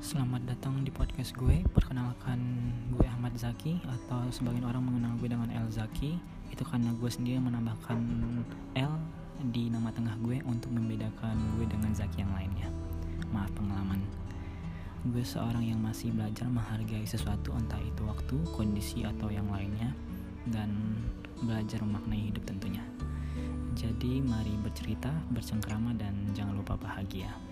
Selamat datang di podcast gue. Perkenalkan gue Ahmad Zaki atau sebagian orang mengenal gue dengan El Zaki. Itu karena gue sendiri menambahkan L di nama tengah gue untuk membedakan gue dengan Zaki yang lainnya. Maaf pengalaman. Gue seorang yang masih belajar menghargai sesuatu entah itu waktu, kondisi atau yang lainnya dan belajar memaknai hidup tentunya. Jadi mari bercerita, bercengkrama dan jangan lupa bahagia.